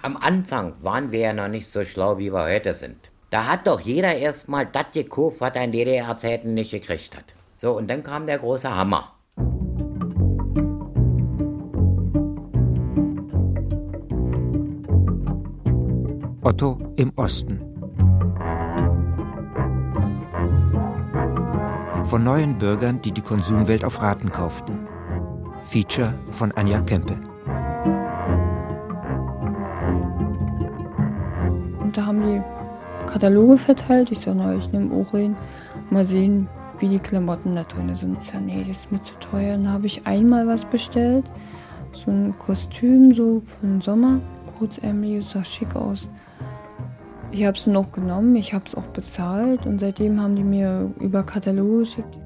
Am Anfang waren wir ja noch nicht so schlau, wie wir heute sind. Da hat doch jeder erstmal das gekauft, was er in DDR-Zeiten nicht gekriegt hat. So, und dann kam der große Hammer. Otto im Osten. Von neuen Bürgern, die die Konsumwelt auf Raten kauften. Feature von Anja Kempe. Kataloge verteilt. Ich sage, ich nehme auch rein. Mal sehen, wie die Klamotten da drin sind. Ich sage, nee, das ist mir zu teuer. Dann habe ich einmal was bestellt. So ein Kostüm, so für den Sommer. Kurzärmelig, sah schick aus. Ich habe es noch genommen, ich habe es auch bezahlt und seitdem haben die mir über Kataloge geschickt.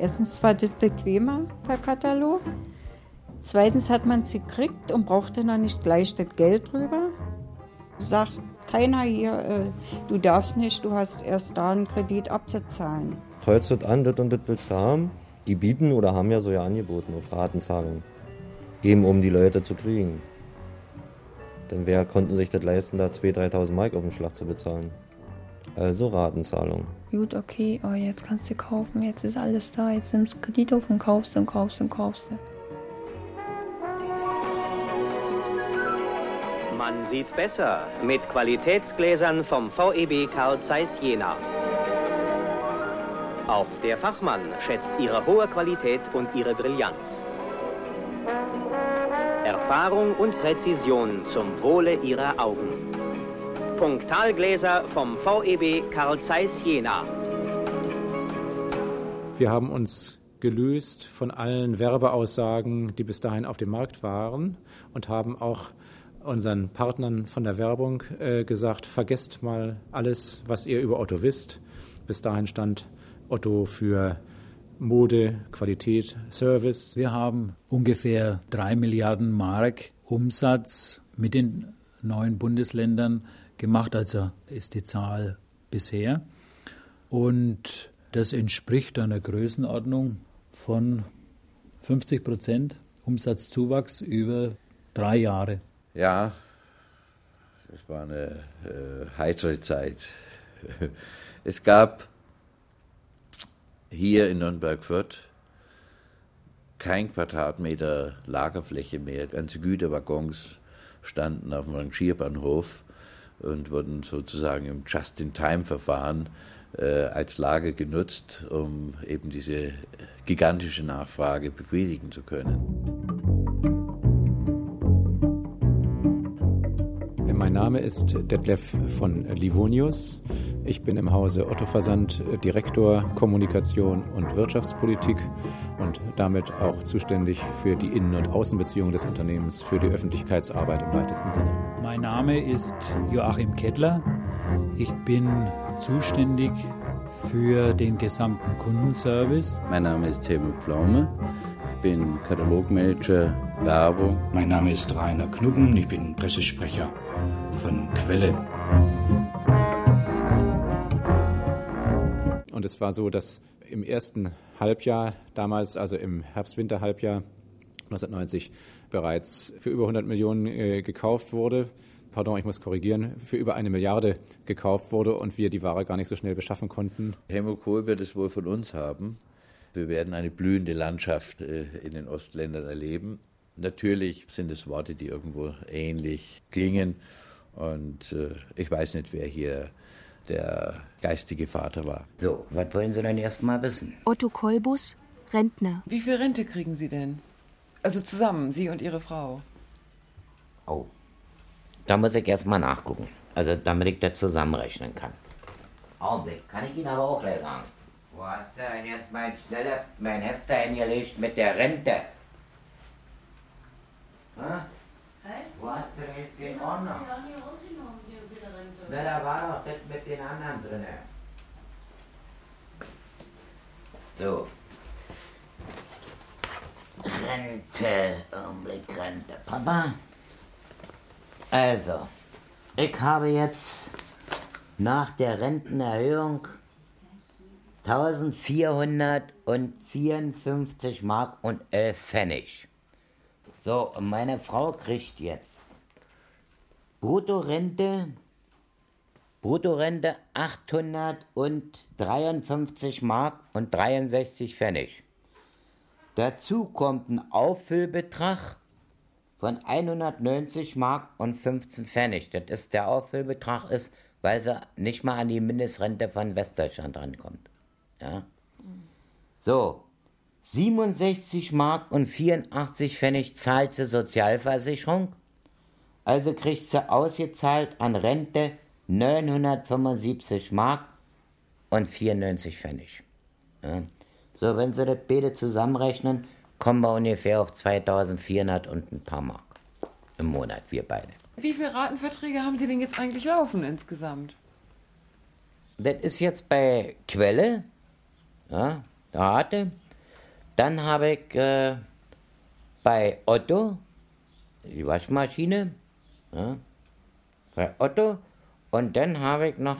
Erstens war das bequemer per Katalog. Zweitens hat man es gekriegt und brauchte dann nicht gleich das Geld drüber. Sagt keiner hier, äh, du darfst nicht, du hast erst da einen Kredit abzuzahlen. Kreuzt das an, das und das willst du haben. Die bieten oder haben ja so ja angeboten auf Ratenzahlung. Eben um die Leute zu kriegen. Denn wer konnten sich das leisten, da 2.000, 3.000 Mark auf den Schlag zu bezahlen? Also Ratenzahlung. Gut, okay, oh, jetzt kannst du kaufen, jetzt ist alles da, jetzt nimmst du Kredit auf und kaufst und kaufst und kaufst. Man sieht besser mit Qualitätsgläsern vom VEB Carl Zeiss Jena. Auch der Fachmann schätzt ihre hohe Qualität und ihre Brillanz. Erfahrung und Präzision zum Wohle Ihrer Augen. Punktalgläser vom VEB Carl Zeiss Jena. Wir haben uns gelöst von allen Werbeaussagen, die bis dahin auf dem Markt waren und haben auch unseren Partnern von der Werbung äh, gesagt, vergesst mal alles, was ihr über Otto wisst. Bis dahin stand Otto für Mode, Qualität, Service. Wir haben ungefähr drei Milliarden Mark Umsatz mit den neuen Bundesländern gemacht, also ist die Zahl bisher. Und das entspricht einer Größenordnung von 50 Prozent Umsatzzuwachs über drei Jahre. Ja, das war eine äh, heitere Zeit. Es gab hier in Nürnberg-Fürth kein Quadratmeter Lagerfläche mehr. Ganze Güterwaggons standen auf dem Rangierbahnhof und wurden sozusagen im Just-in-Time-Verfahren äh, als Lager genutzt, um eben diese gigantische Nachfrage befriedigen zu können. Mein Name ist Detlef von Livonius. Ich bin im Hause Otto Versand Direktor Kommunikation und Wirtschaftspolitik und damit auch zuständig für die Innen- und Außenbeziehungen des Unternehmens, für die Öffentlichkeitsarbeit im weitesten Sinne. Mein Name ist Joachim Kettler. Ich bin zuständig für den gesamten Kundenservice. Mein Name ist Helmut Pflaume. Ich bin Katalogmanager Werbung. Mein Name ist Rainer Knubben. Ich bin Pressesprecher von Quelle. Und es war so, dass im ersten Halbjahr, damals also im Herbst-Winter-Halbjahr 1990, bereits für über 100 Millionen äh, gekauft wurde. Pardon, ich muss korrigieren, für über eine Milliarde gekauft wurde und wir die Ware gar nicht so schnell beschaffen konnten. Helmut Kohl wird es wohl von uns haben. Wir werden eine blühende Landschaft äh, in den Ostländern erleben. Natürlich sind es Worte, die irgendwo ähnlich klingen. Und äh, ich weiß nicht, wer hier der geistige Vater war. So, was wollen Sie denn erst mal wissen? Otto Kolbus, Rentner. Wie viel Rente kriegen Sie denn? Also zusammen, Sie und Ihre Frau. Oh, da muss ich erst mal nachgucken. Also, damit ich das zusammenrechnen kann. Augenblick, kann ich Ihnen aber auch gleich sagen. Wo hast du denn jetzt mein, Schnellheft, mein Heft da hingelegt mit der Rente? Hm? Wo hast du denn jetzt den Ordner? Na, da war doch das mit den anderen drin. So. Rente, Augenblick, Rente. Papa? Also, ich habe jetzt nach der Rentenerhöhung 1454 Mark und 11 Pfennig. So, meine Frau kriegt jetzt Bruttorente, Bruttorente 853 Mark und 63 Pfennig. Dazu kommt ein Auffüllbetrag von 190 Mark und 15 Pfennig. Das ist der Auffüllbetrag ist, weil sie nicht mal an die Mindestrente von Westdeutschland rankommt. Ja? So, 67 Mark und 84 Pfennig zahlt sie Sozialversicherung. Also kriegt sie ausgezahlt an Rente 975 Mark und 94 Pfennig. Ja? So, wenn Sie das beide zusammenrechnen, kommen wir ungefähr auf 2400 und ein paar Mark im Monat, wir beide. Wie viele Ratenverträge haben Sie denn jetzt eigentlich laufen insgesamt? Das ist jetzt bei Quelle, ja, Rate. Dann habe ich äh, bei Otto die Waschmaschine, ja, bei Otto. Und dann habe ich noch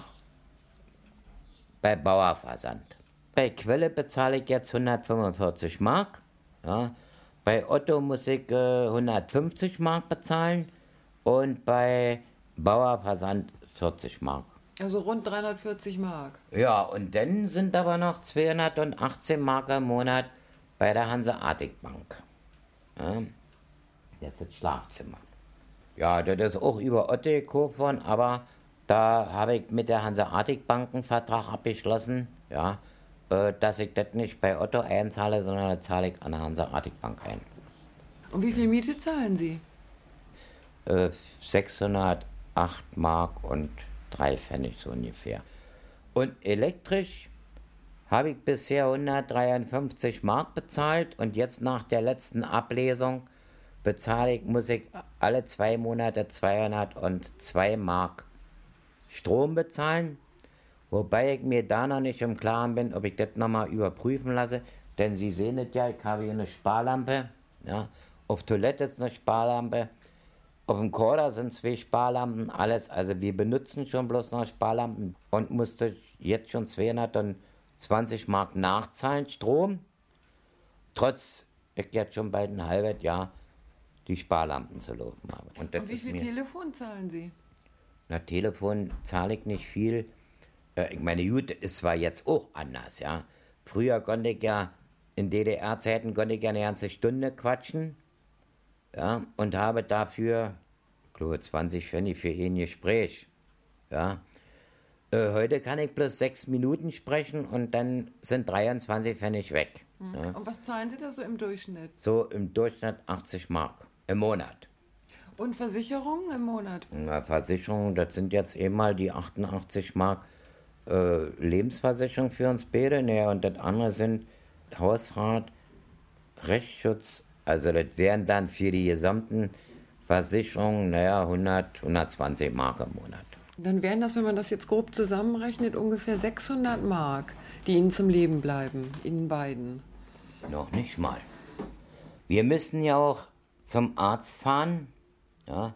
bei Bauerversand. Bei Quelle bezahle ich jetzt 145 Mark. Ja. Bei Otto muss ich äh, 150 Mark bezahlen und bei Bauerversand 40 Mark. Also rund 340 Mark. Ja, und dann sind aber noch 218 Mark im Monat bei der Hanseatic Bank. Ja. Das ist das Schlafzimmer. Ja, das ist auch über Otto gekauft worden, aber da habe ich mit der Hanseatic Bank einen Vertrag abgeschlossen. Ja, äh, dass ich das nicht bei Otto einzahle, sondern das zahle ich an der Hanseatic Bank ein. Und wie viel Miete zahlen Sie? Äh, 608 Mark und 3 Pfennig so ungefähr. Und elektrisch habe ich bisher 153 Mark bezahlt und jetzt nach der letzten Ablesung bezahle ich, muss ich alle zwei Monate 202 Mark Strom bezahlen Wobei ich mir da noch nicht im Klaren bin, ob ich das nochmal überprüfen lasse. Denn Sie sehen es ja, ich habe hier eine Sparlampe. Ja. Auf Toilette ist eine Sparlampe. Auf dem Korder sind zwei Sparlampen, alles. Also wir benutzen schon bloß noch Sparlampen und musste jetzt schon 220 Mark nachzahlen, Strom. Trotz ich jetzt schon bald ein halbes Jahr die Sparlampen zu laufen habe. Und, und wie viel Telefon zahlen Sie? Na, Telefon zahle ich nicht viel. Äh, ich meine, gut, ist zwar jetzt auch anders, ja. Früher konnte ich ja, in DDR-Zeiten konnte ich ja eine ganze Stunde quatschen, ja, und habe dafür, ich glaube, 20 Pfennig für ein Gespräch, ja. Äh, heute kann ich bloß sechs Minuten sprechen und dann sind 23 Pfennig weg. Hm. Ja. Und was zahlen Sie da so im Durchschnitt? So im Durchschnitt 80 Mark im Monat. Und Versicherung im Monat? Na, Versicherung, das sind jetzt eben mal die 88 Mark äh, Lebensversicherung für uns beide. Naja, und das andere sind Hausrat, Rechtsschutz. Also das wären dann für die gesamten Versicherungen, naja, 100, 120 Mark im Monat. Dann wären das, wenn man das jetzt grob zusammenrechnet, ungefähr 600 Mark, die Ihnen zum Leben bleiben, Ihnen beiden. Noch nicht mal. Wir müssen ja auch zum Arzt fahren. Ja.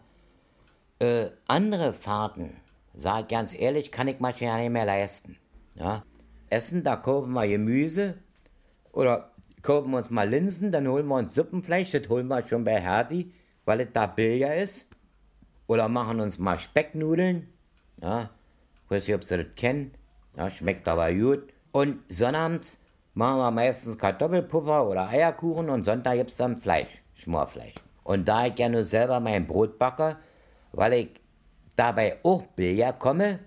Äh, andere Fahrten Sag ganz ehrlich, kann ich manchmal ja nicht mehr leisten. Ja? Essen, da kaufen wir Gemüse oder kaufen wir uns mal Linsen, dann holen wir uns Suppenfleisch, das holen wir schon bei Herdi, weil es da billiger ist. Oder machen uns mal Specknudeln. Ja, ich weiß nicht, ob Sie das kennen. Ja, schmeckt aber gut. Und sonnabends machen wir meistens Kartoffelpuffer oder Eierkuchen und Sonntag gibt es dann Fleisch, Schmorfleisch. Und da ich ja nur selber mein Brot backe, weil ich dabei auch Billard komme,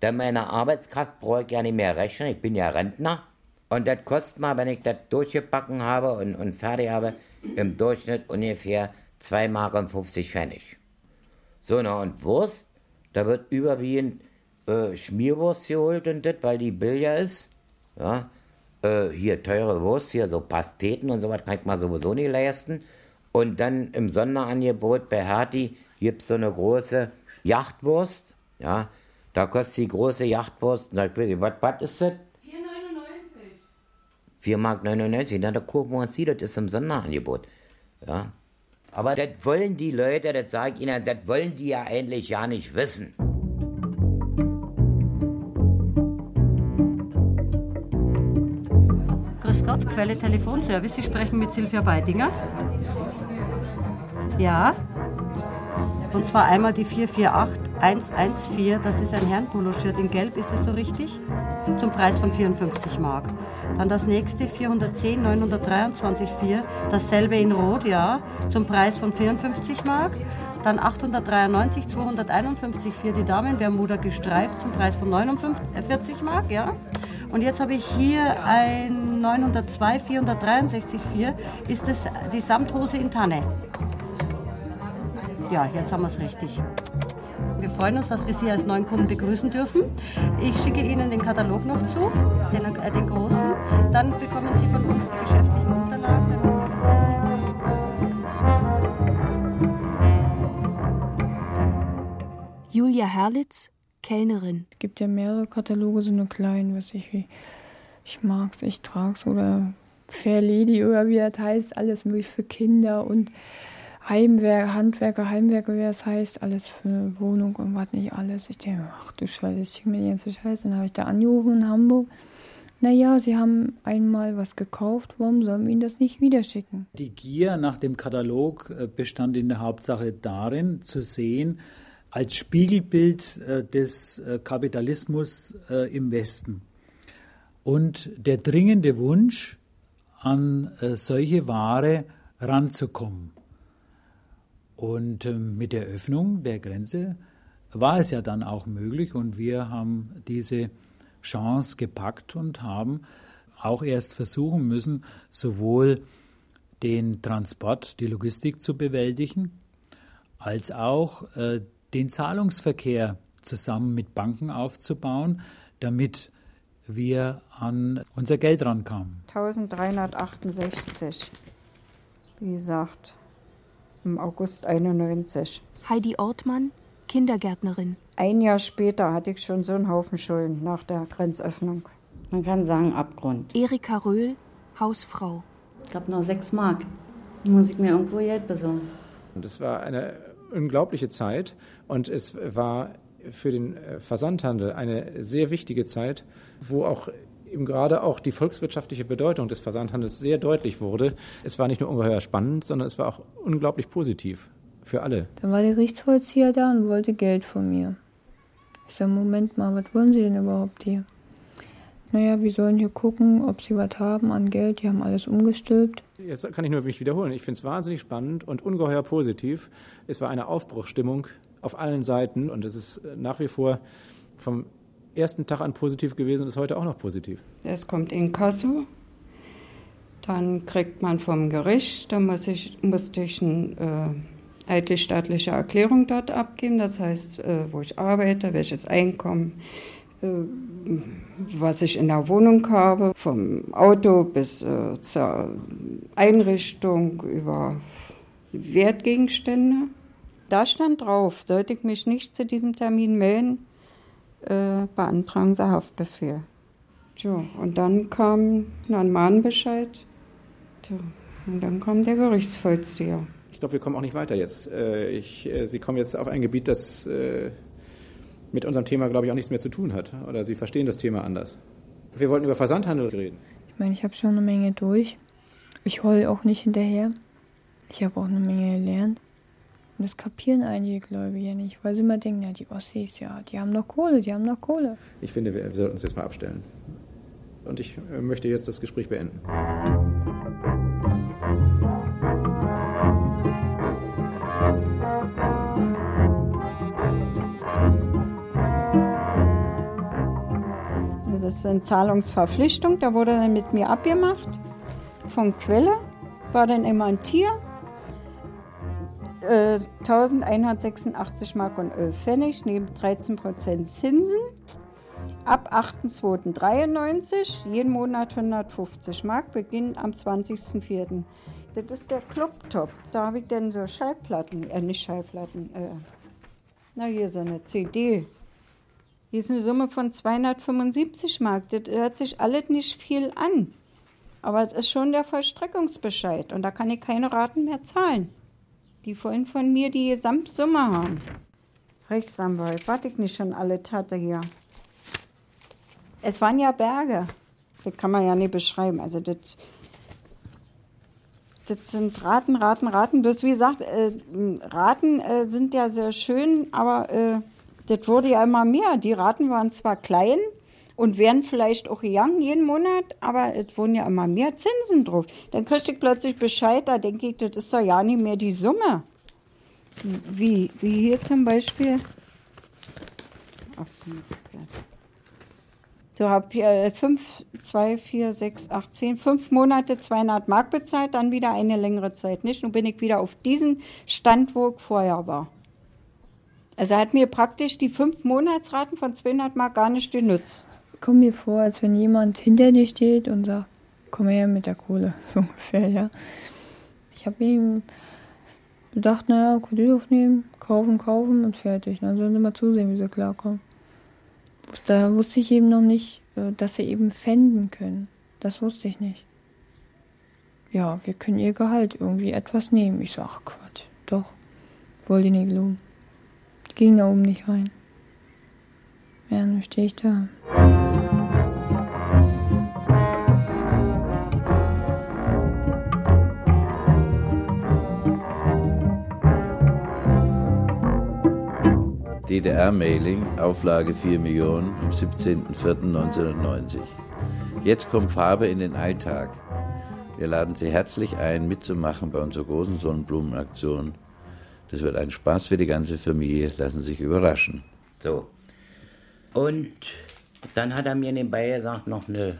denn meine Arbeitskraft brauche ich ja nicht mehr rechnen, ich bin ja Rentner. Und das kostet mal, wenn ich das durchgebacken habe und, und fertig habe, im Durchschnitt ungefähr 2 Mark und 50 Pfennig. So, na und Wurst, da wird überwiegend äh, Schmierwurst geholt und das, weil die billiger ist. Ja, äh, hier teure Wurst, hier so Pasteten und sowas kann ich mal sowieso nicht leisten. Und dann im Sonderangebot bei Hertie gibt es so eine große Yachtwurst, ja, da kostet die große Yachtwurst, na, was, was ist das? 4,99 Mark 99, na, da gucken wir uns die, das ist im Sonderangebot, ja. Aber das wollen die Leute, das sage ich Ihnen, das wollen die ja eigentlich ja nicht wissen. Grüß Gott, Quelle Telefonservice, Sie sprechen mit Silvia Weidinger. Ja? Und zwar einmal die 448114, das ist ein Herrenpolo-Shirt in Gelb, ist das so richtig? Zum Preis von 54 Mark. Dann das nächste 410 923 4, dasselbe in Rot, ja, zum Preis von 54 Mark. Dann 893 251 4, die Damen-Bermuda gestreift zum Preis von 49 Mark, ja. Und jetzt habe ich hier ein 902 463 4, ist das die Samthose in Tanne. Ja, jetzt haben wir es richtig. Wir freuen uns, dass wir Sie als neuen Kunden begrüßen dürfen. Ich schicke Ihnen den Katalog noch zu, den, äh, den großen. Dann bekommen Sie von uns die geschäftlichen Unterlagen, damit Sie wissen, was Sie Julia Herlitz, Kellnerin. Es gibt ja mehrere Kataloge, so eine kleinen, was ich wie. Ich mag's, ich trag's oder Fair Lady oder wie das heißt, alles möglich für Kinder und Heimwerker, Handwerker, Heimwerker, wie das heißt, alles für eine Wohnung und was nicht alles. Ich denke, ach du Scheiße, ich mir die ganze Scheiße. Dann habe ich da angerufen in Hamburg. Naja, sie haben einmal was gekauft, warum sollen wir ihnen das nicht wieder schicken? Die Gier nach dem Katalog äh, bestand in der Hauptsache darin, zu sehen, als Spiegelbild äh, des äh, Kapitalismus im Westen. Und der dringende Wunsch, an solche Ware ranzukommen. Und ähm, mit der Öffnung der Grenze war es ja dann auch möglich und wir haben diese Chance gepackt und haben auch erst versuchen müssen, sowohl den Transport, die Logistik zu bewältigen, als auch äh, den Zahlungsverkehr zusammen mit Banken aufzubauen, damit wir an unser Geld rankamen. 1368, wie gesagt im August 91. Heidi Ortmann, Kindergärtnerin. Ein Jahr später hatte ich schon so einen Haufen Schulden nach der Grenzöffnung. Man kann sagen Abgrund. Erika Röhl, Hausfrau. Ich habe noch sechs Mark. Muss ich mir irgendwo Geld besorgen. Und es war eine unglaubliche Zeit und es war für den äh, Versandhandel eine sehr wichtige Zeit, wo auch eben gerade auch die volkswirtschaftliche Bedeutung des Versandhandels sehr deutlich wurde. Es war nicht nur ungeheuer spannend, sondern es war auch unglaublich positiv für alle. Dann war der Gerichtsvollzieher da und wollte Geld von mir. Ich sage, Moment mal, was wollen Sie denn überhaupt hier? Naja, wir sollen hier gucken, ob Sie was haben an Geld. Die haben alles umgestülpt. Jetzt kann ich nur mich wiederholen. Ich finde es wahnsinnig spannend und ungeheuer positiv. Es war eine Aufbruchsstimmung auf allen Seiten und es ist nach wie vor vom ersten Tag an positiv gewesen und ist heute auch noch positiv. Es kommt in Kasso, dann kriegt man vom Gericht, da muss ich, musste ich eine äh, eidlich-staatliche Erklärung dort abgeben, das heißt, äh, wo ich arbeite, welches Einkommen, äh, was ich in der Wohnung habe, vom Auto bis äh, zur Einrichtung über Wertgegenstände. Da stand drauf, sollte ich mich nicht zu diesem Termin melden, äh, beantragen Sie Haftbefehl. Tja, und dann kam ein Mahnbescheid. Tja, und dann kam der Gerichtsvollzieher. Ich glaube, wir kommen auch nicht weiter jetzt. Äh, ich, äh, Sie kommen jetzt auf ein Gebiet, das äh, mit unserem Thema, glaube ich, auch nichts mehr zu tun hat. Oder Sie verstehen das Thema anders. Wir wollten über Versandhandel reden. Ich meine, ich habe schon eine Menge durch. Ich heule auch nicht hinterher. Ich habe auch eine Menge gelernt. Und das kapieren einige Gläubiger nicht, weil sie immer denken, ja, die Ossis, ja, die haben noch Kohle, die haben noch Kohle. Ich finde, wir sollten uns jetzt mal abstellen. Und ich äh, möchte jetzt das Gespräch beenden. Das ist eine Zahlungsverpflichtung, da wurde dann mit mir abgemacht. Von Quelle war dann immer ein Tier 1186 äh, Mark und 11 Pfennig neben 13 Prozent Zinsen. Ab 8.2.93 jeden Monat 150 Mark, beginnen am 20.04. Das ist der Clubtop. Da habe ich dann so Schallplatten, äh, nicht Schallplatten, äh, na hier so eine CD. Hier ist eine Summe von 275 Mark. Das hört sich alles nicht viel an. Aber es ist schon der Vollstreckungsbescheid und da kann ich keine Raten mehr zahlen. Die wollen von mir die Gesamtsumme haben. Rechtsanwalt, was ich nicht schon alle hatte hier. Es waren ja Berge. Das kann man ja nicht beschreiben. Also das das sind Raten, Raten, Raten. Bloß wie gesagt, äh, Raten äh, sind ja sehr schön, aber äh, das wurde ja immer mehr. Die Raten waren zwar klein und werden vielleicht auch gegangen jeden Monat, aber es wurden ja immer mehr Zinsen drauf. Dann kriegte ich plötzlich Bescheid, da denke ich, das ist doch ja nicht mehr die Summe. Wie, wie hier zum Beispiel. So habe ich äh, fünf, zwei, vier, sechs, acht, zehn, fünf Monate 200 Mark bezahlt, dann wieder eine längere Zeit nicht. Nun bin ich wieder auf diesen Stand, wo ich vorher war. Also hat mir praktisch die fünf Monatsraten von 200 Mark gar nicht genutzt. Komm mir vor, als wenn jemand hinter dir steht und sagt, komm her mit der Kohle, so ungefähr, ja. Ich habe ihm gedacht, naja, Kredit aufnehmen, kaufen, kaufen und fertig. Dann sollen sie mal zusehen, wie sie klarkommen. Da wusste ich eben noch nicht, äh, dass sie eben fänden können. Das wusste ich nicht. Ja, wir können ihr Gehalt irgendwie etwas nehmen. Ich so, ach Quatsch, doch. Wollte ich nicht glauben. Ging da oben nicht rein. Ja, nun stehe ich da. DDR-Mailing, Auflage 4 Millionen, am 17.04.1990. Jetzt kommt Farbe in den Alltag. Wir laden Sie herzlich ein, mitzumachen bei unserer großen Sonnenblumenaktion. Das wird ein Spaß für die ganze Familie. Lassen Sie sich überraschen. So. Und dann hat er mir nebenbei gesagt, noch eine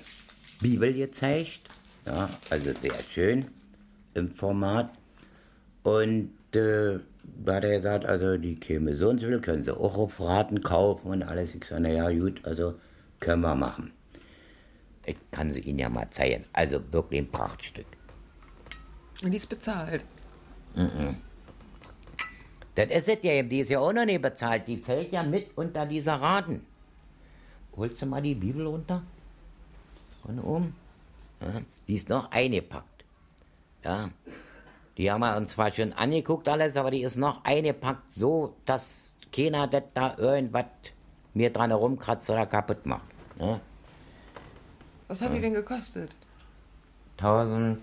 Bibel gezeigt. Ja, also sehr schön im Format. Und da hat er gesagt, also die käme so und so viel, können sie auch auf Raten kaufen und alles. Ich sage, naja, gut, also können wir machen. Ich kann sie Ihnen ja mal zeigen. Also wirklich ein Prachtstück. Und die ist bezahlt. Mm -mm. Das ist es ja, die ist ja auch noch nicht bezahlt. Die fällt ja mit unter dieser Raten. Holst du mal die Bibel runter? Von oben? Ja, die ist noch eingepackt. Ja, die haben wir uns zwar schon angeguckt alles, aber die ist noch eingepackt so, dass keiner das da irgendwas mir dran herumkratzt oder kaputt macht. Ne? Was hat ja. die denn gekostet? 1000,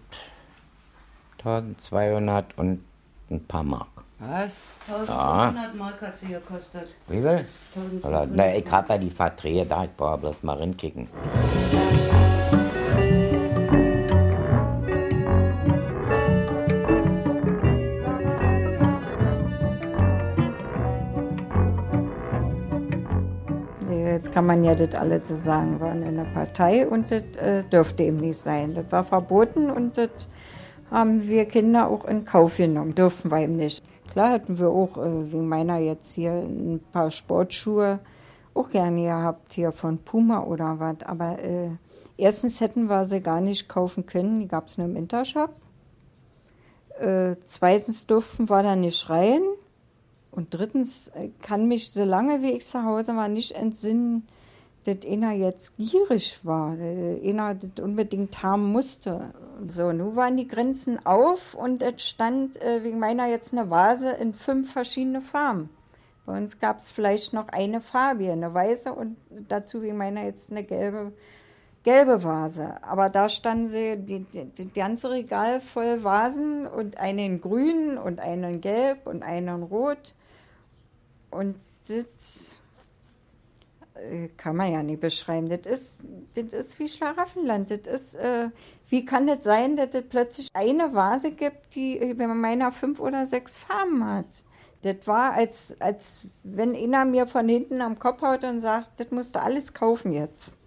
1200 und ein paar Mark. Was? 1500 ja. Mark hat sie gekostet. Wie viel? 1500. Na, ich habe ja die Verträge da, ich brauche bloß mal rinkicken. Kann man ja das alles so sagen, waren in der Partei und das äh, dürfte eben nicht sein. Das war verboten und das haben wir Kinder auch in Kauf genommen, dürfen wir eben nicht. Klar hatten wir auch, äh, wegen meiner jetzt hier, ein paar Sportschuhe auch gerne gehabt, hier von Puma oder was, aber äh, erstens hätten wir sie gar nicht kaufen können, die gab es nur im Intershop. Äh, zweitens durften wir da nicht rein. Und drittens äh, kann mich, solange wie ich zu Hause war, nicht entsinnen, dass einer jetzt gierig war, dass einer das unbedingt haben musste. So, nun waren die Grenzen auf und es stand äh, wegen meiner jetzt eine Vase in fünf verschiedene Farben. Bei uns gab es vielleicht noch eine Farbe, eine weiße und dazu wegen meiner jetzt eine gelbe, gelbe Vase. Aber da standen sie, die, die, die ganze Regal voll Vasen und einen grün und einen gelb und einen rot. Und das äh, kann man ja nicht beschreiben. Das ist, das ist wie Schlaraffenland. Das ist, äh, wie kann das sein, dass es plötzlich eine Vase gibt, die bei meiner fünf oder sechs Farben hat? Das war, als, als wenn einer mir von hinten am Kopf haut und sagt, das musst du alles kaufen jetzt.